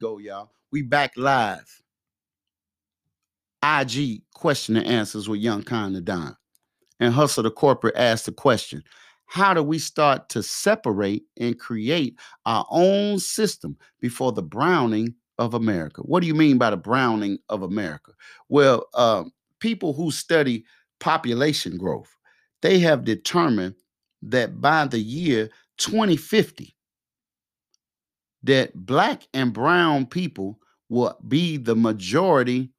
Go, y'all. We back live. IG question and answers with Young of Don. And Hustle the Corporate asked the question How do we start to separate and create our own system before the browning of America? What do you mean by the browning of America? Well, um, people who study population growth, they have determined that by the year 2050, that black and brown people will be the majority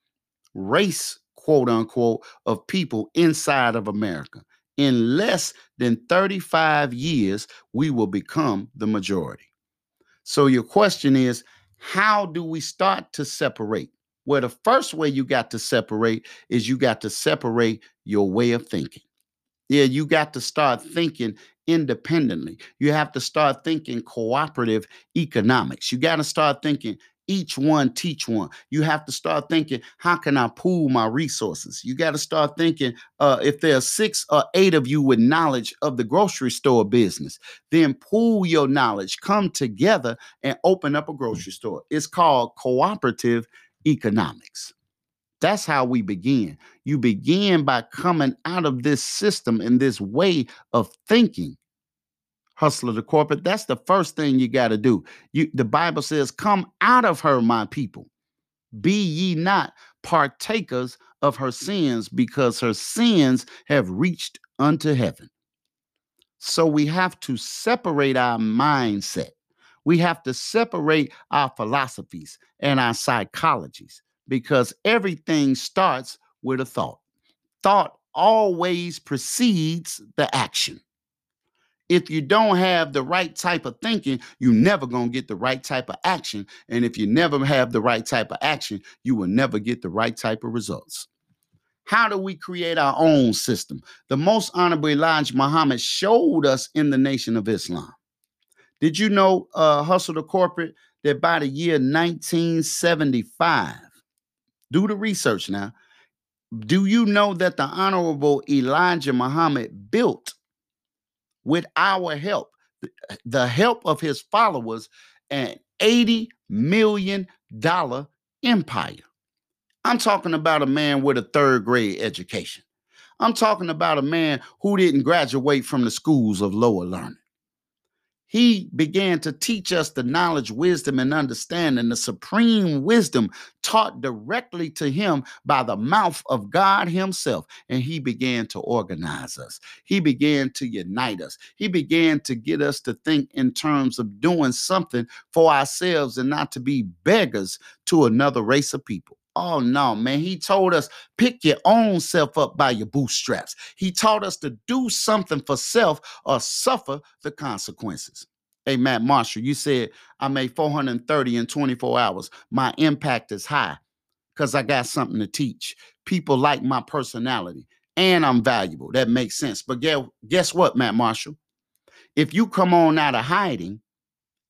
race, quote unquote, of people inside of America. In less than 35 years, we will become the majority. So, your question is how do we start to separate? Well, the first way you got to separate is you got to separate your way of thinking. Yeah, you got to start thinking independently. You have to start thinking cooperative economics. You got to start thinking each one teach one. You have to start thinking, how can I pool my resources? You got to start thinking, uh, if there are six or eight of you with knowledge of the grocery store business, then pool your knowledge, come together and open up a grocery store. It's called cooperative economics. That's how we begin. You begin by coming out of this system and this way of thinking. Hustler the corporate, that's the first thing you got to do. You the Bible says, "Come out of her, my people. Be ye not partakers of her sins, because her sins have reached unto heaven." So we have to separate our mindset. We have to separate our philosophies and our psychologies because everything starts with a thought. Thought always precedes the action. If you don't have the right type of thinking, you never to get the right type of action. And if you never have the right type of action, you will never get the right type of results. How do we create our own system? The most honorable Elijah Muhammad showed us in the Nation of Islam. Did you know, uh, Hustle the Corporate, that by the year 1975, do the research now. Do you know that the Honorable Elijah Muhammad built with our help, uh, the help of his followers, an $80 million empire? I'm talking about a man with a third grade education. I'm talking about a man who didn't graduate from the schools of lower learning he began to teach us the knowledge, wisdom, and understanding, the supreme wisdom taught directly to him by the mouth of God Himself. And he began to organize us, he began to unite us, he began to get us to think in terms of doing something for ourselves and not to be beggars to another race of people. Oh no, man. He told us pick your own self up by your bootstraps. He taught us to do something for self or suffer the consequences. Hey, Matt Marshall, you said I made 430 in 24 hours. My impact is high because I got something to teach. People like my personality and I'm valuable. That makes sense. But guess what, Matt Marshall? If you come on out of hiding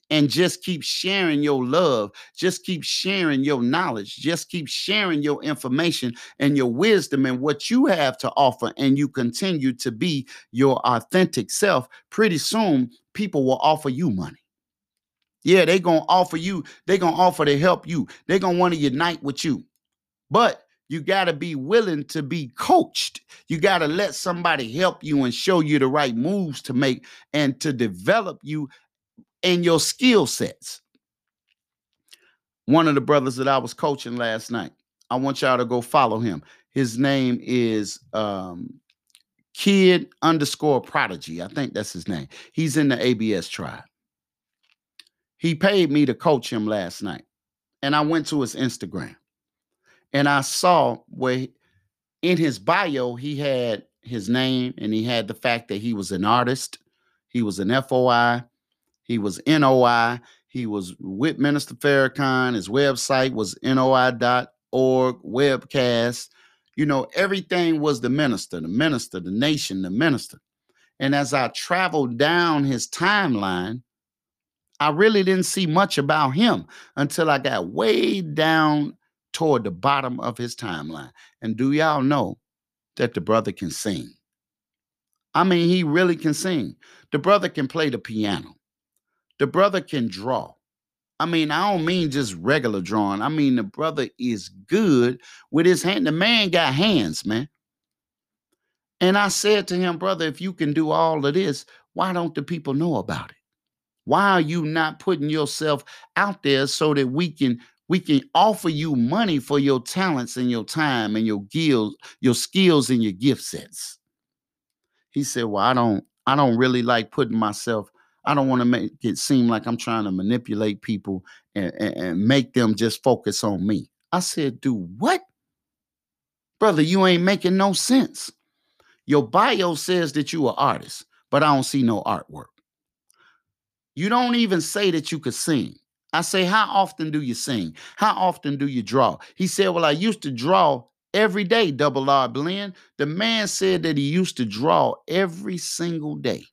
and just keep sharing your love, just keep sharing your knowledge, just keep sharing your information and your wisdom and what you have to offer, and you continue to be your authentic self, pretty soon people will offer you money. Yeah, they're gonna offer you, they're gonna offer to help you, they're gonna want to unite with you. But you got to be willing to be coached. You got to let somebody help you and show you the right moves to make and to develop you and your skill sets. One of the brothers that I was coaching last night, I want y'all to go follow him. His name is um, Kid underscore Prodigy. I think that's his name. He's in the ABS tribe. He paid me to coach him last night. And I went to his Instagram and I saw where in his bio he had his name and he had the fact that he was an artist, he was an FOI, he was NOI. He was with Minister Farrakhan. His website was noi.org, webcast. You know, everything was the minister, the minister, the nation, the minister. And as I traveled down his timeline, I really didn't see much about him until I got way down toward the bottom of his timeline. And do y'all know that the brother can sing? I mean, he really can sing. The brother can play the piano. The brother can draw. I mean, I don't mean just regular drawing. I mean, the brother is good with his hand. The man got hands, man. And I said to him, brother, if you can do all of this, why don't the people know about it? Why are you not putting yourself out there so that we can we can offer you money for your talents and your time and your skills, your skills and your gift sets? He said, Well, I don't, I don't really like putting myself, I don't want to make it seem like I'm trying to manipulate people and, and, and make them just focus on me. I said, Do what? Brother, you ain't making no sense. Your bio says that you are an artist, but I don't see no artwork. You don't even say that you could sing. I say, How often do you sing? How often do you draw? He said, Well, I used to draw every day, double R blend. The man said that he used to draw every single day.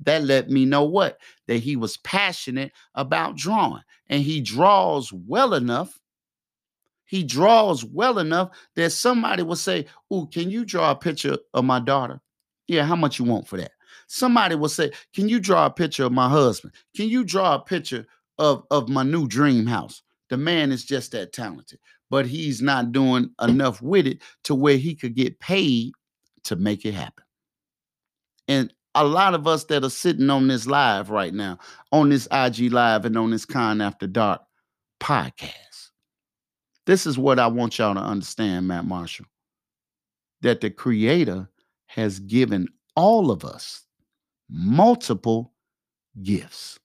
That let me know what? That he was passionate about drawing and he draws well enough. He draws well enough that somebody will say, Oh, can you draw a picture of my daughter? Yeah, how much you want for that? Somebody will say, Can you draw a picture of my husband? Can you draw a picture of, of my new dream house? The man is just that talented but he's not doing enough with it to where he could get paid to make it happen. And a lot of us that are sitting on this live right now, on this IG live and on this Con After Dark podcast, this is what I want y'all to understand, Matt Marshall, that the Creator has given all of us multiple gifts.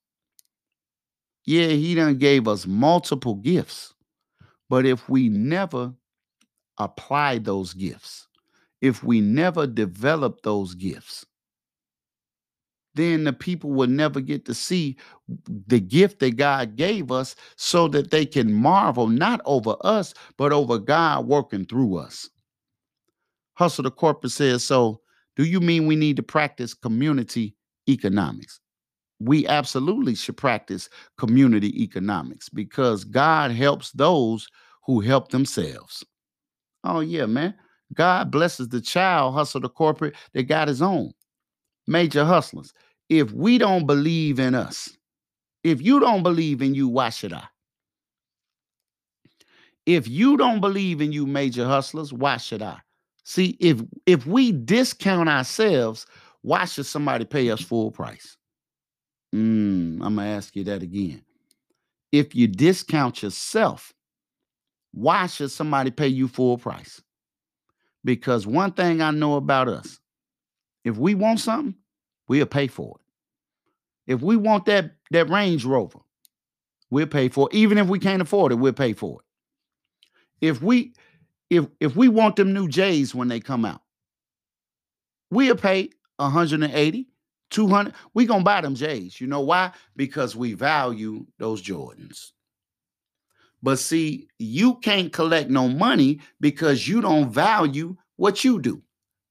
Yeah, he done gave us multiple gifts. But if we never apply those gifts, if we never develop those gifts, then the people will never get to see the gift that God gave us so that they can marvel not over us, but over God working through us. Hustle the Corporate says, So, do you mean we need to practice community economics? We absolutely should practice community economics because God helps those who help themselves. Oh, yeah, man. God blesses the child, hustle the corporate that got his own. Major hustlers. If we don't believe in us, if you don't believe in you, why should I? If you don't believe in you, major hustlers, why should I? See, if if we discount ourselves, why should somebody pay us full price? Mm, I'm gonna ask you that again. If you discount yourself, why should somebody pay you full price? Because one thing I know about us, if we want something, we'll pay for it. If we want that that Range Rover, we'll pay for it. Even if we can't afford it, we'll pay for it. If we if if we want them new J's when they come out, we'll pay 180, 200. We gonna buy them J's. You know why? Because we value those Jordans. But see, you can't collect no money because you don't value what you do.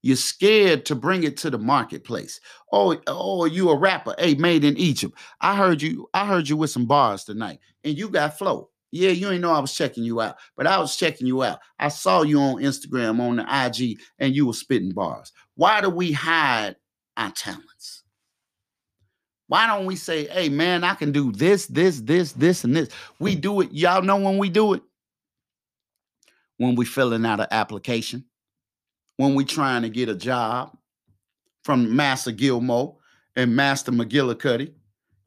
You're scared to bring it to the marketplace. Oh, oh, you a rapper? Hey, made in Egypt. I heard you. I heard you with some bars tonight, and you got flow. Yeah, you ain't know I was checking you out, but I was checking you out. I saw you on Instagram on the IG, and you were spitting bars. Why do we hide our talents? Why don't we say, hey, man, I can do this, this, this, this, and this? We do it. Y'all know when we do it? When we filling out an application, when we trying to get a job from Master Gilmore and Master McGillicuddy,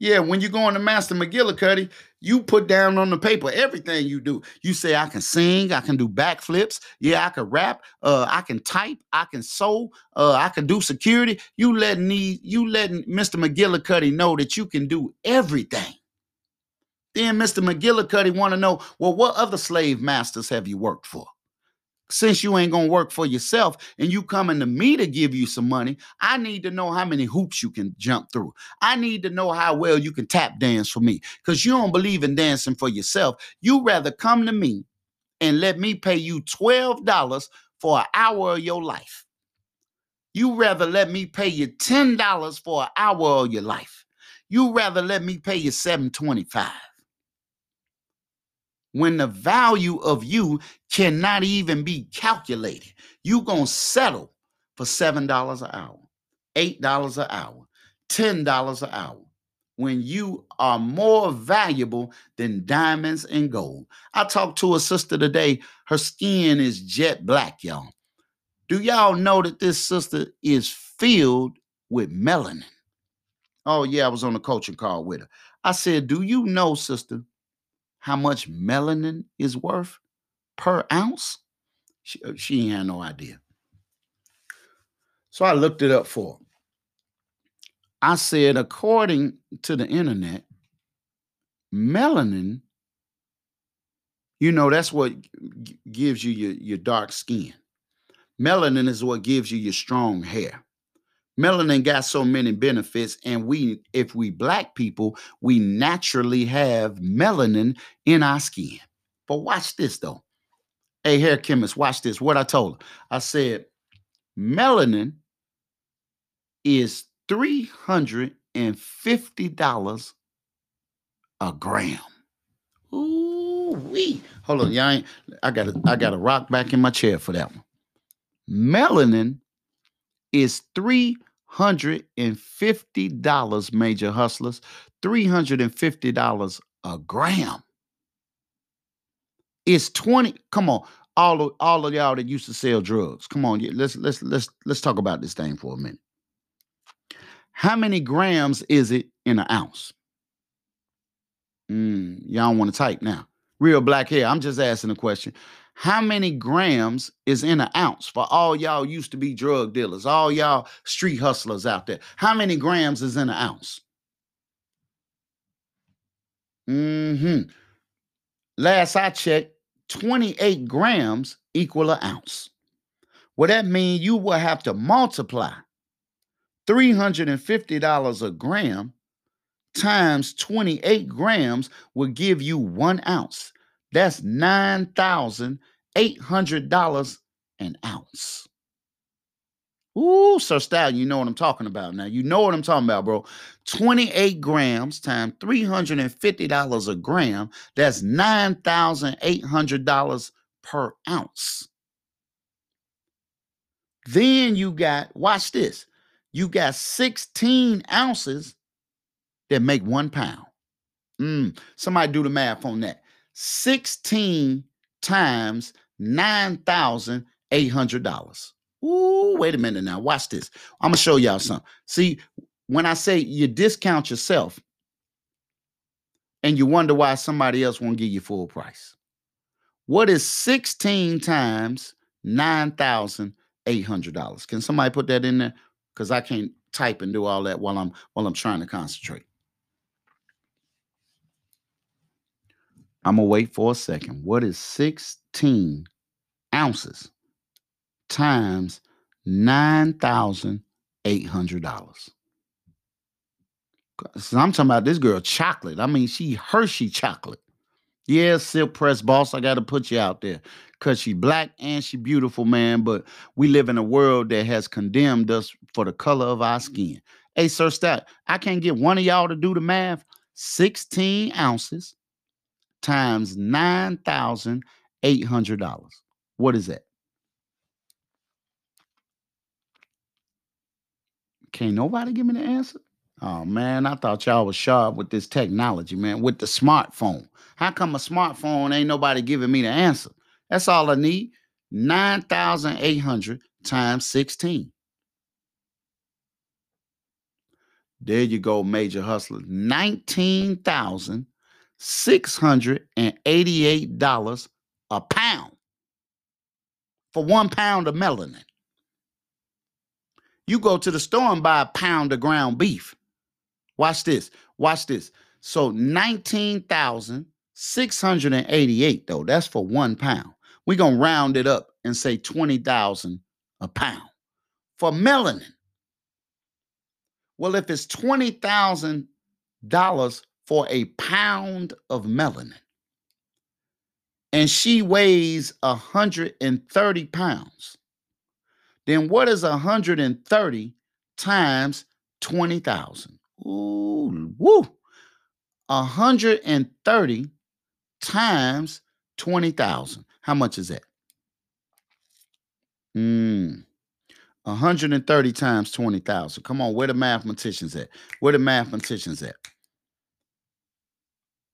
yeah, when you go into Master McGillicuddy, you put down on the paper everything you do. You say, I can sing, I can do backflips, yeah, I can rap, uh, I can type, I can sew, uh, I can do security. You letting me, you letting Mr. McGillicuddy know that you can do everything. Then Mr. McGillicuddy want to know, well, what other slave masters have you worked for? Since you ain't gonna work for yourself and you coming to me to give you some money, I need to know how many hoops you can jump through. I need to know how well you can tap dance for me because you don't believe in dancing for yourself. You rather come to me and let me pay you $12 for an hour of your life. You rather let me pay you $10 for an hour of your life. You rather let me pay you 725 when the value of you cannot even be calculated. You're going to settle for $7 an hour, $8 an hour, $10 an hour. when you are more valuable than diamonds and gold. I talked to a sister today. Her skin is jet black, y'all. Do y'all know that this sister is filled with melanin? Oh, yeah, I was on a coaching call with her. I said, Do you know, sister, how much melanin is worth per ounce? She, uh, she had no idea. So I looked it up for her. I said, according to the internet, melanin, you know, that's what gives you your, your dark skin. Melanin is what gives you your strong hair. Melanin got so many benefits, and we, if we black people, we naturally have melanin in our skin. But watch this though. Hey, hair chemist, watch this. What I told her. I said, melanin is $350 a gram. Ooh, wee. Hold on, y'all ain't, I gotta I gotta rock back in my chair for that one. Melanin is $350, major hustlers. $350 a gram. It's 20. Come on. All of all of y'all that used to sell drugs. Come on, let's let's let's let's talk about this thing for a minute. How many grams is it in an ounce? Mm, y'all want to type now. Real black hair. I'm just asking a question. How many grams is in an ounce for all y'all used to be drug dealers, all y'all street hustlers out there? How many grams is in an ounce? Mm-hmm. Last I checked, 28 grams equal an ounce. Well, that means you will have to multiply $350 a gram times 28 grams will give you one ounce. That's $9,800 an ounce. Ooh, Sir Style, you know what I'm talking about now. You know what I'm talking about, bro. 28 grams times $350 a gram. That's $9,800 per ounce. Then you got, watch this, you got 16 ounces that make one pound. Mm, somebody do the math on that. 16 times $9,800. Ooh, wait a minute now. Watch this. I'm going to show y'all something. See, when I say you discount yourself and you wonder why somebody else won't give you full price. What is 16 times $9,800? Can somebody put that in there? Because I can't type and do all that while I'm while I'm trying to concentrate. I'm gonna wait for a second. What is 16 ounces times nine thousand eight hundred dollars? So I'm talking about this girl chocolate. I mean, she Hershey chocolate. Yeah, silk press boss. I got to put you out there because she black and she beautiful, man. But we live in a world that has condemned us for the color of our skin. Hey, Sir Stat, I can't get one of y'all to do the math. 16 ounces times $9,800. What is that? Can't nobody give me the answer? Oh man, I thought y'all was sharp with this technology, man, with the smartphone. How come a smartphone ain't nobody giving me the answer? That's all I need. 9,800 times 16. There you go, major hustler. $19,688 a pound for one pound of melanin. You go to the store and buy a pound of ground beef. Watch this. Watch this. So 19,688 though. That's for one pound. We're gonna round it up and say 20,000 a pound for melanin. Well, if it's $20,000 for a pound of melanin, and she weighs 130 pounds, then what is 130 times 20,000? Ooh, woo. 130 times 20,000. How much is that? Mm. 130 times 20,000. Come on, where the mathematicians at? Where the mathematicians at?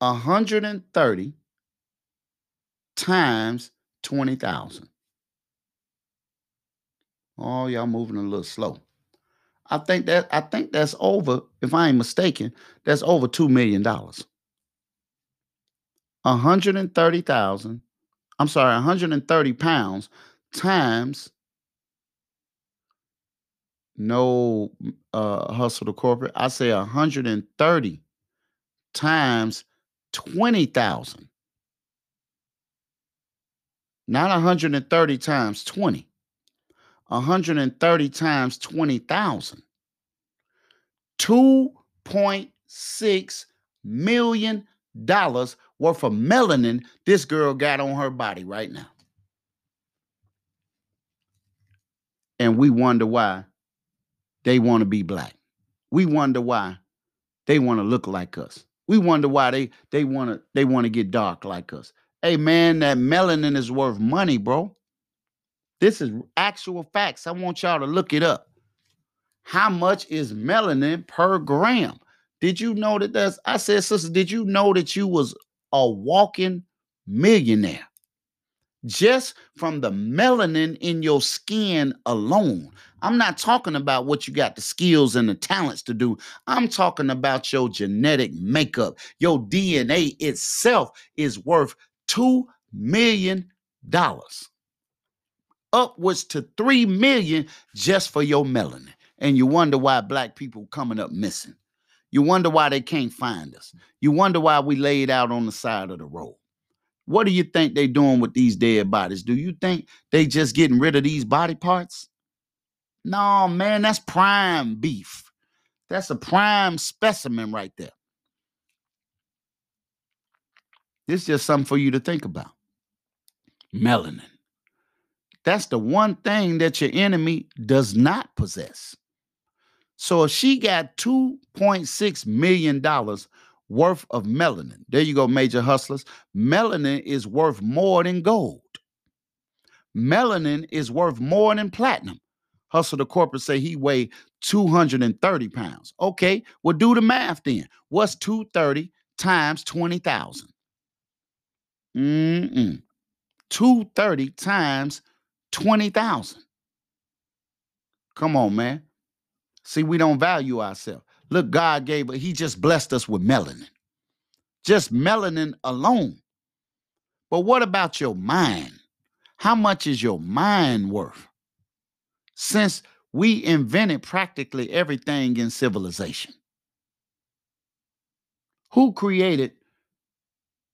130 times 20,000. Oh, y'all moving a little slow. I think that I think that's over, if I ain't mistaken, that's over two million dollars. 130,000, I'm sorry, 130 pounds times no uh hustle to corporate. I say 130 times 20,000. Not 130 times 20. 130 times 20,000. 2.6 million dollars worth of melanin this girl got on her body right now. And we wonder why they want to be black. We wonder why they want to look like us. We wonder why they they want to they want to get dark like us. Hey man, that melanin is worth money, bro. This is actual facts. I want y'all to look it up. How much is melanin per gram? Did you know that that's I said, sister, did you know that you was a walking millionaire? Just from the melanin in your skin alone. I'm not talking about what you got the skills and the talents to do. I'm talking about your genetic makeup. Your DNA itself is worth $2 million upwards to 3 million just for your melanin. And you wonder why black people coming up missing. You wonder why they can't find us. You wonder why we laid out on the side of the road. What do you think they're doing with these dead bodies? Do you think they just getting rid of these body parts? No, man, that's prime beef. That's a prime specimen right there. This is just something for you to think about. Melanin. That's the one thing that your enemy does not possess. So if she got $2.6 million worth of melanin, there you go, major hustlers. Melanin is worth more than gold. Melanin is worth more than platinum. Hustle the corporate say he weighed 230 pounds. Okay, well, do the math then. What's 230 times 20,000? Mm-mm. 230 times 20,000. Come on, man. See, we don't value ourselves. Look, God gave it, He just blessed us with melanin. Just melanin alone. But what about your mind? How much is your mind worth? Since we invented practically everything in civilization. Who created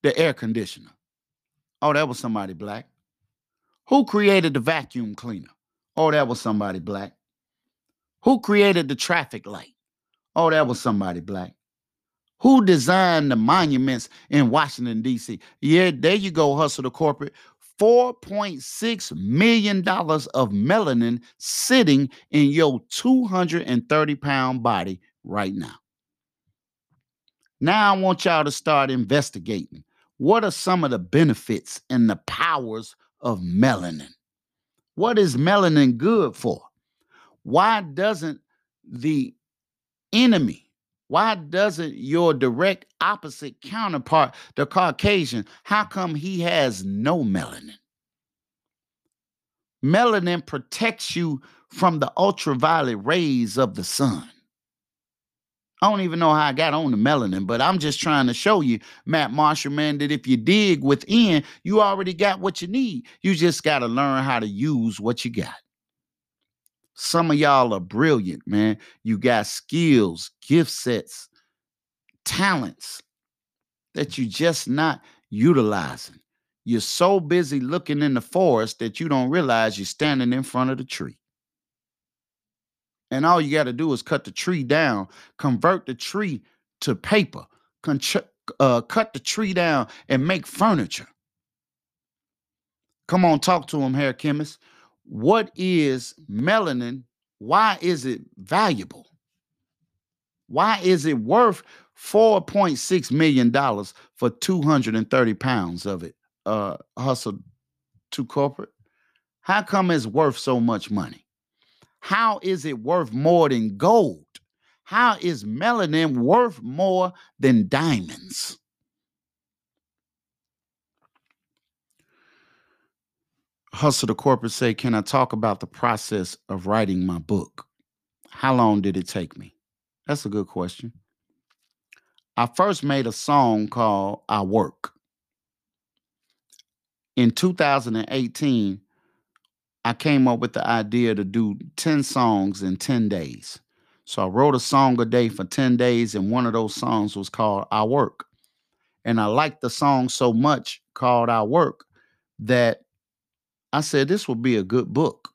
the air conditioner? Oh, that was somebody black. Who created the vacuum cleaner? Oh, that was somebody black. Who created the traffic light? Oh, that was somebody black. Who designed the monuments in Washington, D.C.? Yeah, there you go, hustle the corporate. $4.6 million of melanin sitting in your 230 pound body right now. Now I want y'all to start investigating. What are some of the benefits and the powers of melanin. What is melanin good for? Why doesn't the enemy, why doesn't your direct opposite counterpart, the Caucasian, how come he has no melanin? Melanin protects you from the ultraviolet rays of the sun. I don't even know how I got on the melanin, but I'm just trying to show you, Matt Marshall, man, that if you dig within, you already got what you need. You just got to learn how to use what you got. Some of y'all are brilliant, man. You got skills, gift sets, talents that you just not utilizing. You're so busy looking in the forest that you don't realize you're standing in front of the tree. And all you got to do is cut the tree down, convert the tree to paper, uh, cut the tree down and make furniture. Come on, talk to him, hair chemist. What is melanin? Why is it valuable? Why is it worth $4.6 million for 230 pounds of it? Uh, hustle to corporate. How come it's worth so much money? How is it worth more than gold? How is melanin worth more than diamonds? Hustle the Corporate say, Can I talk about the process of writing my book? How long did it take me? That's a good question. I first made a song called I Work. In 2018, I came up with the idea to do 10 songs in 10 days. So I wrote a song a day for 10 days, and one of those songs was called I Work. And I liked the song so much called I Work that I said this will be a good book.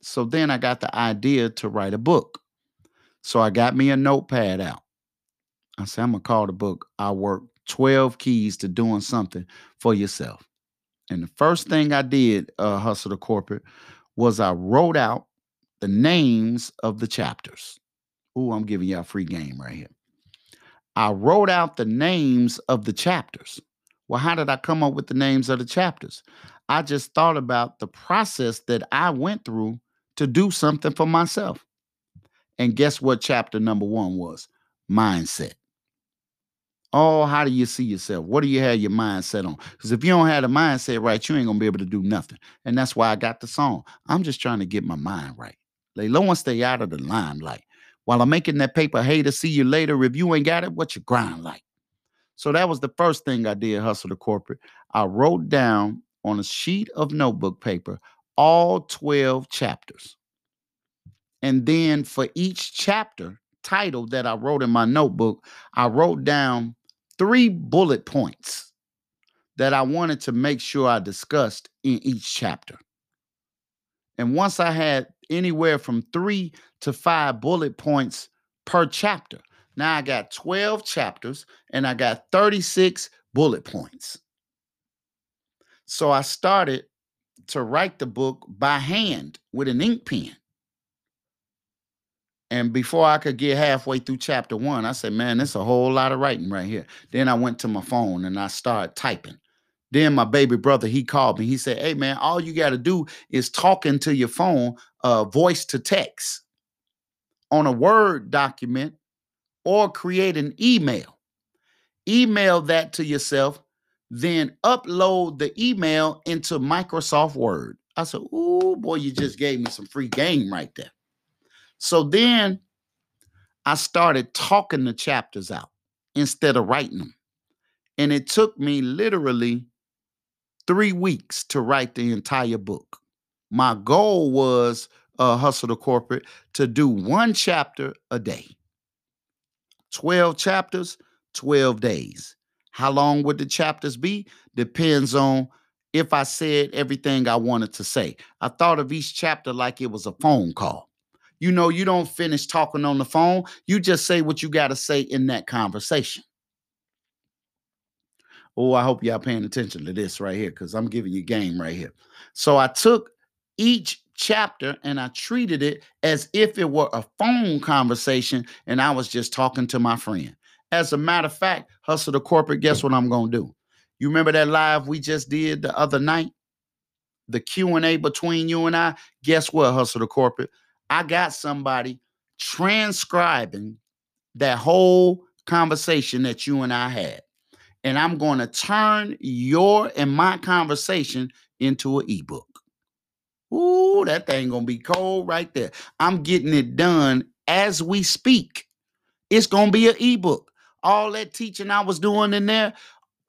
So then I got the idea to write a book. So I got me a notepad out. I said, I'm going to call the book I Work 12 Keys to Doing Something for Yourself. And the first thing I did, uh, Hustle the Corporate, was I wrote out the names of the chapters. Ooh, I'm giving y'all free game right here. I wrote out the names of the chapters. Well, how did I come up with the names of the chapters? I just thought about the process that I went through to do something for myself. And guess what chapter number one was? Mindset. Oh, how do you see yourself? What do you have your mindset on? Because if you don't have the mindset right, you ain't gonna be able to do nothing. And that's why I got the song. I'm just trying to get my mind right. Lay low and stay out of the limelight. While I'm making that paper, hey, to see you later. If you ain't got it, what you grind like? So that was the first thing I did, hustle the corporate. I wrote down on a sheet of notebook paper all 12 chapters. And then for each chapter title that I wrote in my notebook, I wrote down three bullet points that I wanted to make sure I discussed in each chapter. And once I had anywhere from three to five bullet points per chapter, now I got 12 chapters and I got 36 bullet points. So I started to write the book by hand with an ink pen. And before I could get halfway through chapter one, I said, man, that's a whole lot of writing right here. Then I went to my phone and I started typing. Then my baby brother, he called me. He said, hey, man, all you got to do is talk into your phone, uh, voice to text on a Word document or create an email. Email that to yourself, then upload the email into Microsoft Word. I said, oh, boy, you just gave me some free game right there. So then I started talking the chapters out instead of writing them. And it took me literally three weeks to write the entire book. My goal was uh, Hustle the Corporate to do one chapter a day. 12 chapters, 12 days. How long would the chapters be? Depends on if I said everything I wanted to say. I thought of each chapter like it was a phone call. You know, you don't finish talking on the phone. You just say what you got to say in that conversation. Oh, I hope y'all paying attention to this right here because I'm giving you game right here. So I took each chapter and I treated it as if it were a phone conversation and I was just talking to my friend. As a matter of fact, hustle the corporate, guess what I'm going to do? You remember that live we just did the other night? The Q&A between you and I? Guess what, hustle the corporate? I got somebody transcribing that whole conversation that you and I had. And I'm going to turn your and my conversation into an ebook. Ooh, that thing gonna be cold right there. I'm getting it done as we speak. It's gonna be an ebook. All that teaching I was doing in there,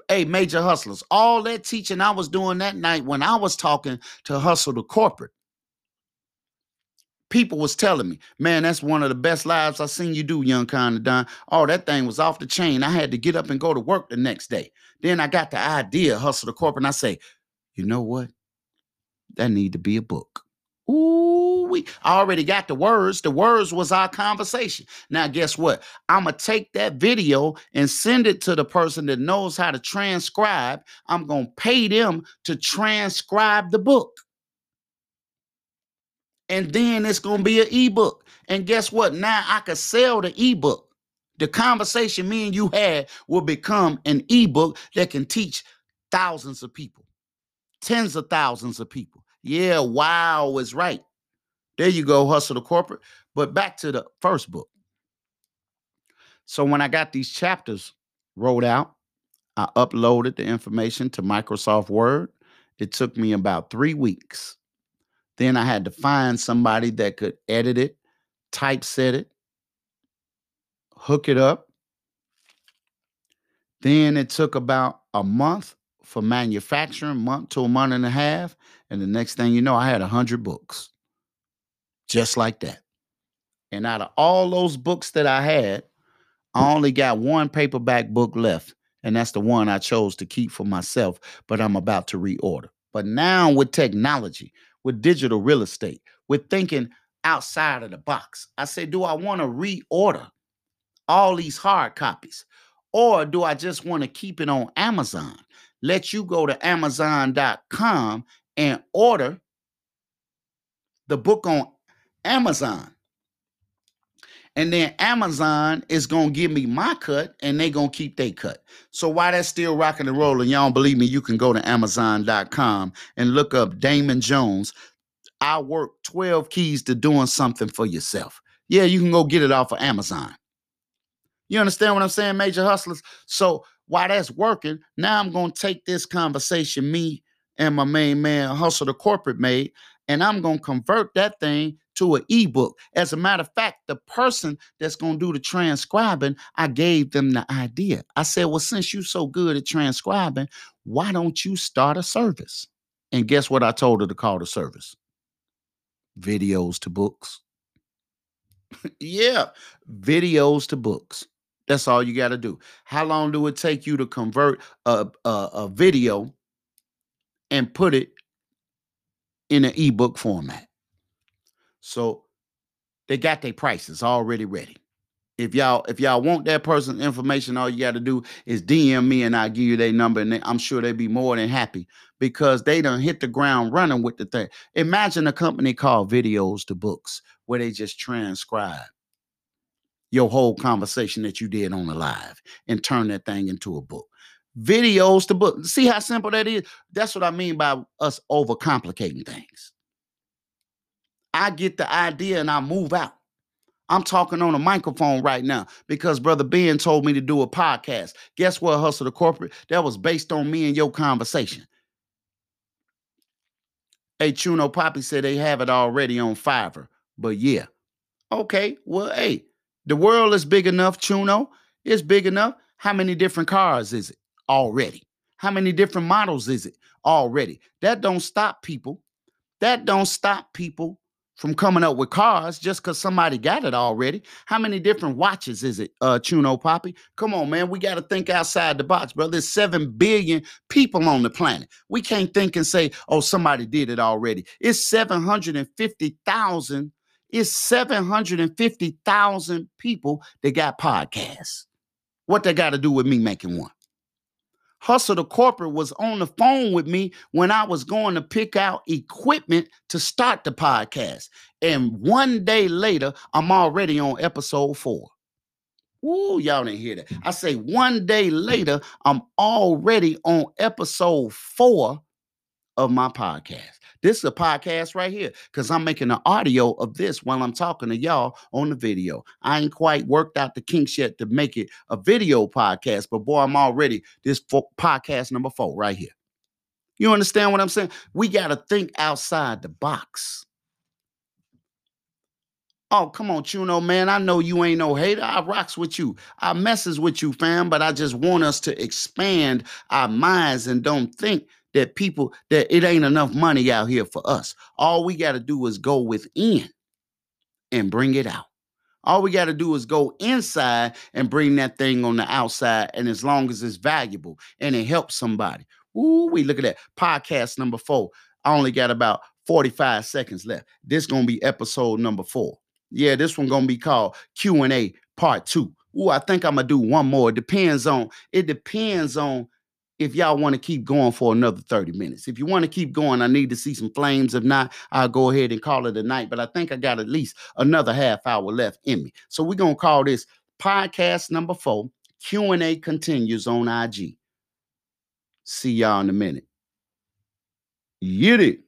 hey, major hustlers, all that teaching I was doing that night when I was talking to Hustle the Corporate, people was telling me, man, that's one of the best lives I seen you do, young kind of Don. Oh, that thing was off the chain. I had to get up and go to work the next day. Then I got the idea, hustle the corporate, and I say, you know what? That need to be a book. Ooh, we already got the words. The words was our conversation. Now, guess what? I'm gonna take that video and send it to the person that knows how to transcribe. I'm gonna pay them to transcribe the book and then it's going to be an ebook. And guess what? Now I could sell the ebook. The conversation me and you had will become an ebook that can teach thousands of people, tens of thousands of people. Yeah, wow is right. There you go, hustle the corporate. But back to the first book. So when I got these chapters wrote out, I uploaded the information to Microsoft Word It took me about three weeks. Then I had to find somebody that could edit it, typeset it, hook it up. Then it took about a month for manufacturing, month to a month and a half. And the next thing you know, I had a hundred books. Just like that. And out of all those books that I had, I only got one paperback book left. And that's the one I chose to keep for myself, but I'm about to reorder. But now with technology, with digital real estate, with thinking outside of the box, I say, do I want to reorder all these hard copies? Or do I just want to keep it on Amazon? Let you go to Amazon.com and order the book on Amazon. And then Amazon is gonna give me my cut and they gonna keep their cut. So while that's still rocking and rolling, y'all don't believe me, you can go to Amazon.com and look up Damon Jones. I work 12 keys to doing something for yourself. Yeah, you can go get it off of Amazon. You understand what I'm saying, major hustlers? So while that's working, now I'm gonna take this conversation, me and my main man, Hustle the Corporate Made, and I'm gonna convert that thing to an ebook. As a matter of fact, the person that's going to do the transcribing, I gave them the idea. I said, Well, since you're so good at transcribing, why don't you start a service? And guess what I told her to call the service? Videos to books. yeah, videos to books. That's all you got to do. How long do it take you to convert a, a, a video and put it in an ebook format? So they got their prices already ready. If y'all if y'all want that person's information, all you got to do is DM me and I'll give you their number, and I'm sure they'd be more than happy because they done hit the ground running with the thing. Imagine a company called Videos to Books where they just transcribe your whole conversation that you did on the live and turn that thing into a book. Videos to book. See how simple that is? That's what I mean by us overcomplicating things. I get the idea and I move out. I'm talking on a microphone right now because Brother Ben told me to do a podcast. Guess what, Hustle the Corporate? That was based on me and your conversation. Hey, Chuno Poppy said they have it already on Fiverr. But yeah. Okay, well, hey, the world is big enough, Chuno. It's big enough. How many different cars is it already? How many different models is it already? That don't stop people. That don't stop people from coming up with cars just because somebody got it already. How many different watches is it, uh, Chuno Poppy? Come on, man. We got to think outside the box, bro. There's 7 billion people on the planet. We can't think and say, oh, somebody did it already. It's 750,000. It's 750,000 people that got podcasts. What they got to do with me making one? Hustle the Corporate was on the phone with me when I was going to pick out equipment to start the podcast. And one day later, I'm already on episode four. Ooh, y'all didn't hear that. I say one day later, I'm already on episode four of my podcast. This is a podcast right here because I'm making an audio of this while I'm talking to y'all on the video. I ain't quite worked out the kinks yet to make it a video podcast, but boy, I'm already this podcast number four right here. You understand what I'm saying? We got to think outside the box. Oh, come on, Chuno, man. I know you ain't no hater. I rocks with you. I messes with you, fam, but I just want us to expand our minds and don't think that people that it ain't enough money out here for us. All we got to do is go within and bring it out. All we got to do is go inside and bring that thing on the outside. And as long as it's valuable and it helps somebody. Ooh, we look at that. Podcast number four. I only got about 45 seconds left. This gonna be episode number four. Yeah, this one gonna be called Q&A part two. Ooh, I think I'm gonna do one more. It depends on, it depends on if y'all want to keep going for another 30 minutes. If you want to keep going, I need to see some flames. If not, I'll go ahead and call it a night. But I think I got at least another half hour left in me. So we're going to call this podcast number four. Q&A continues on IG. See y'all in a minute. Get it.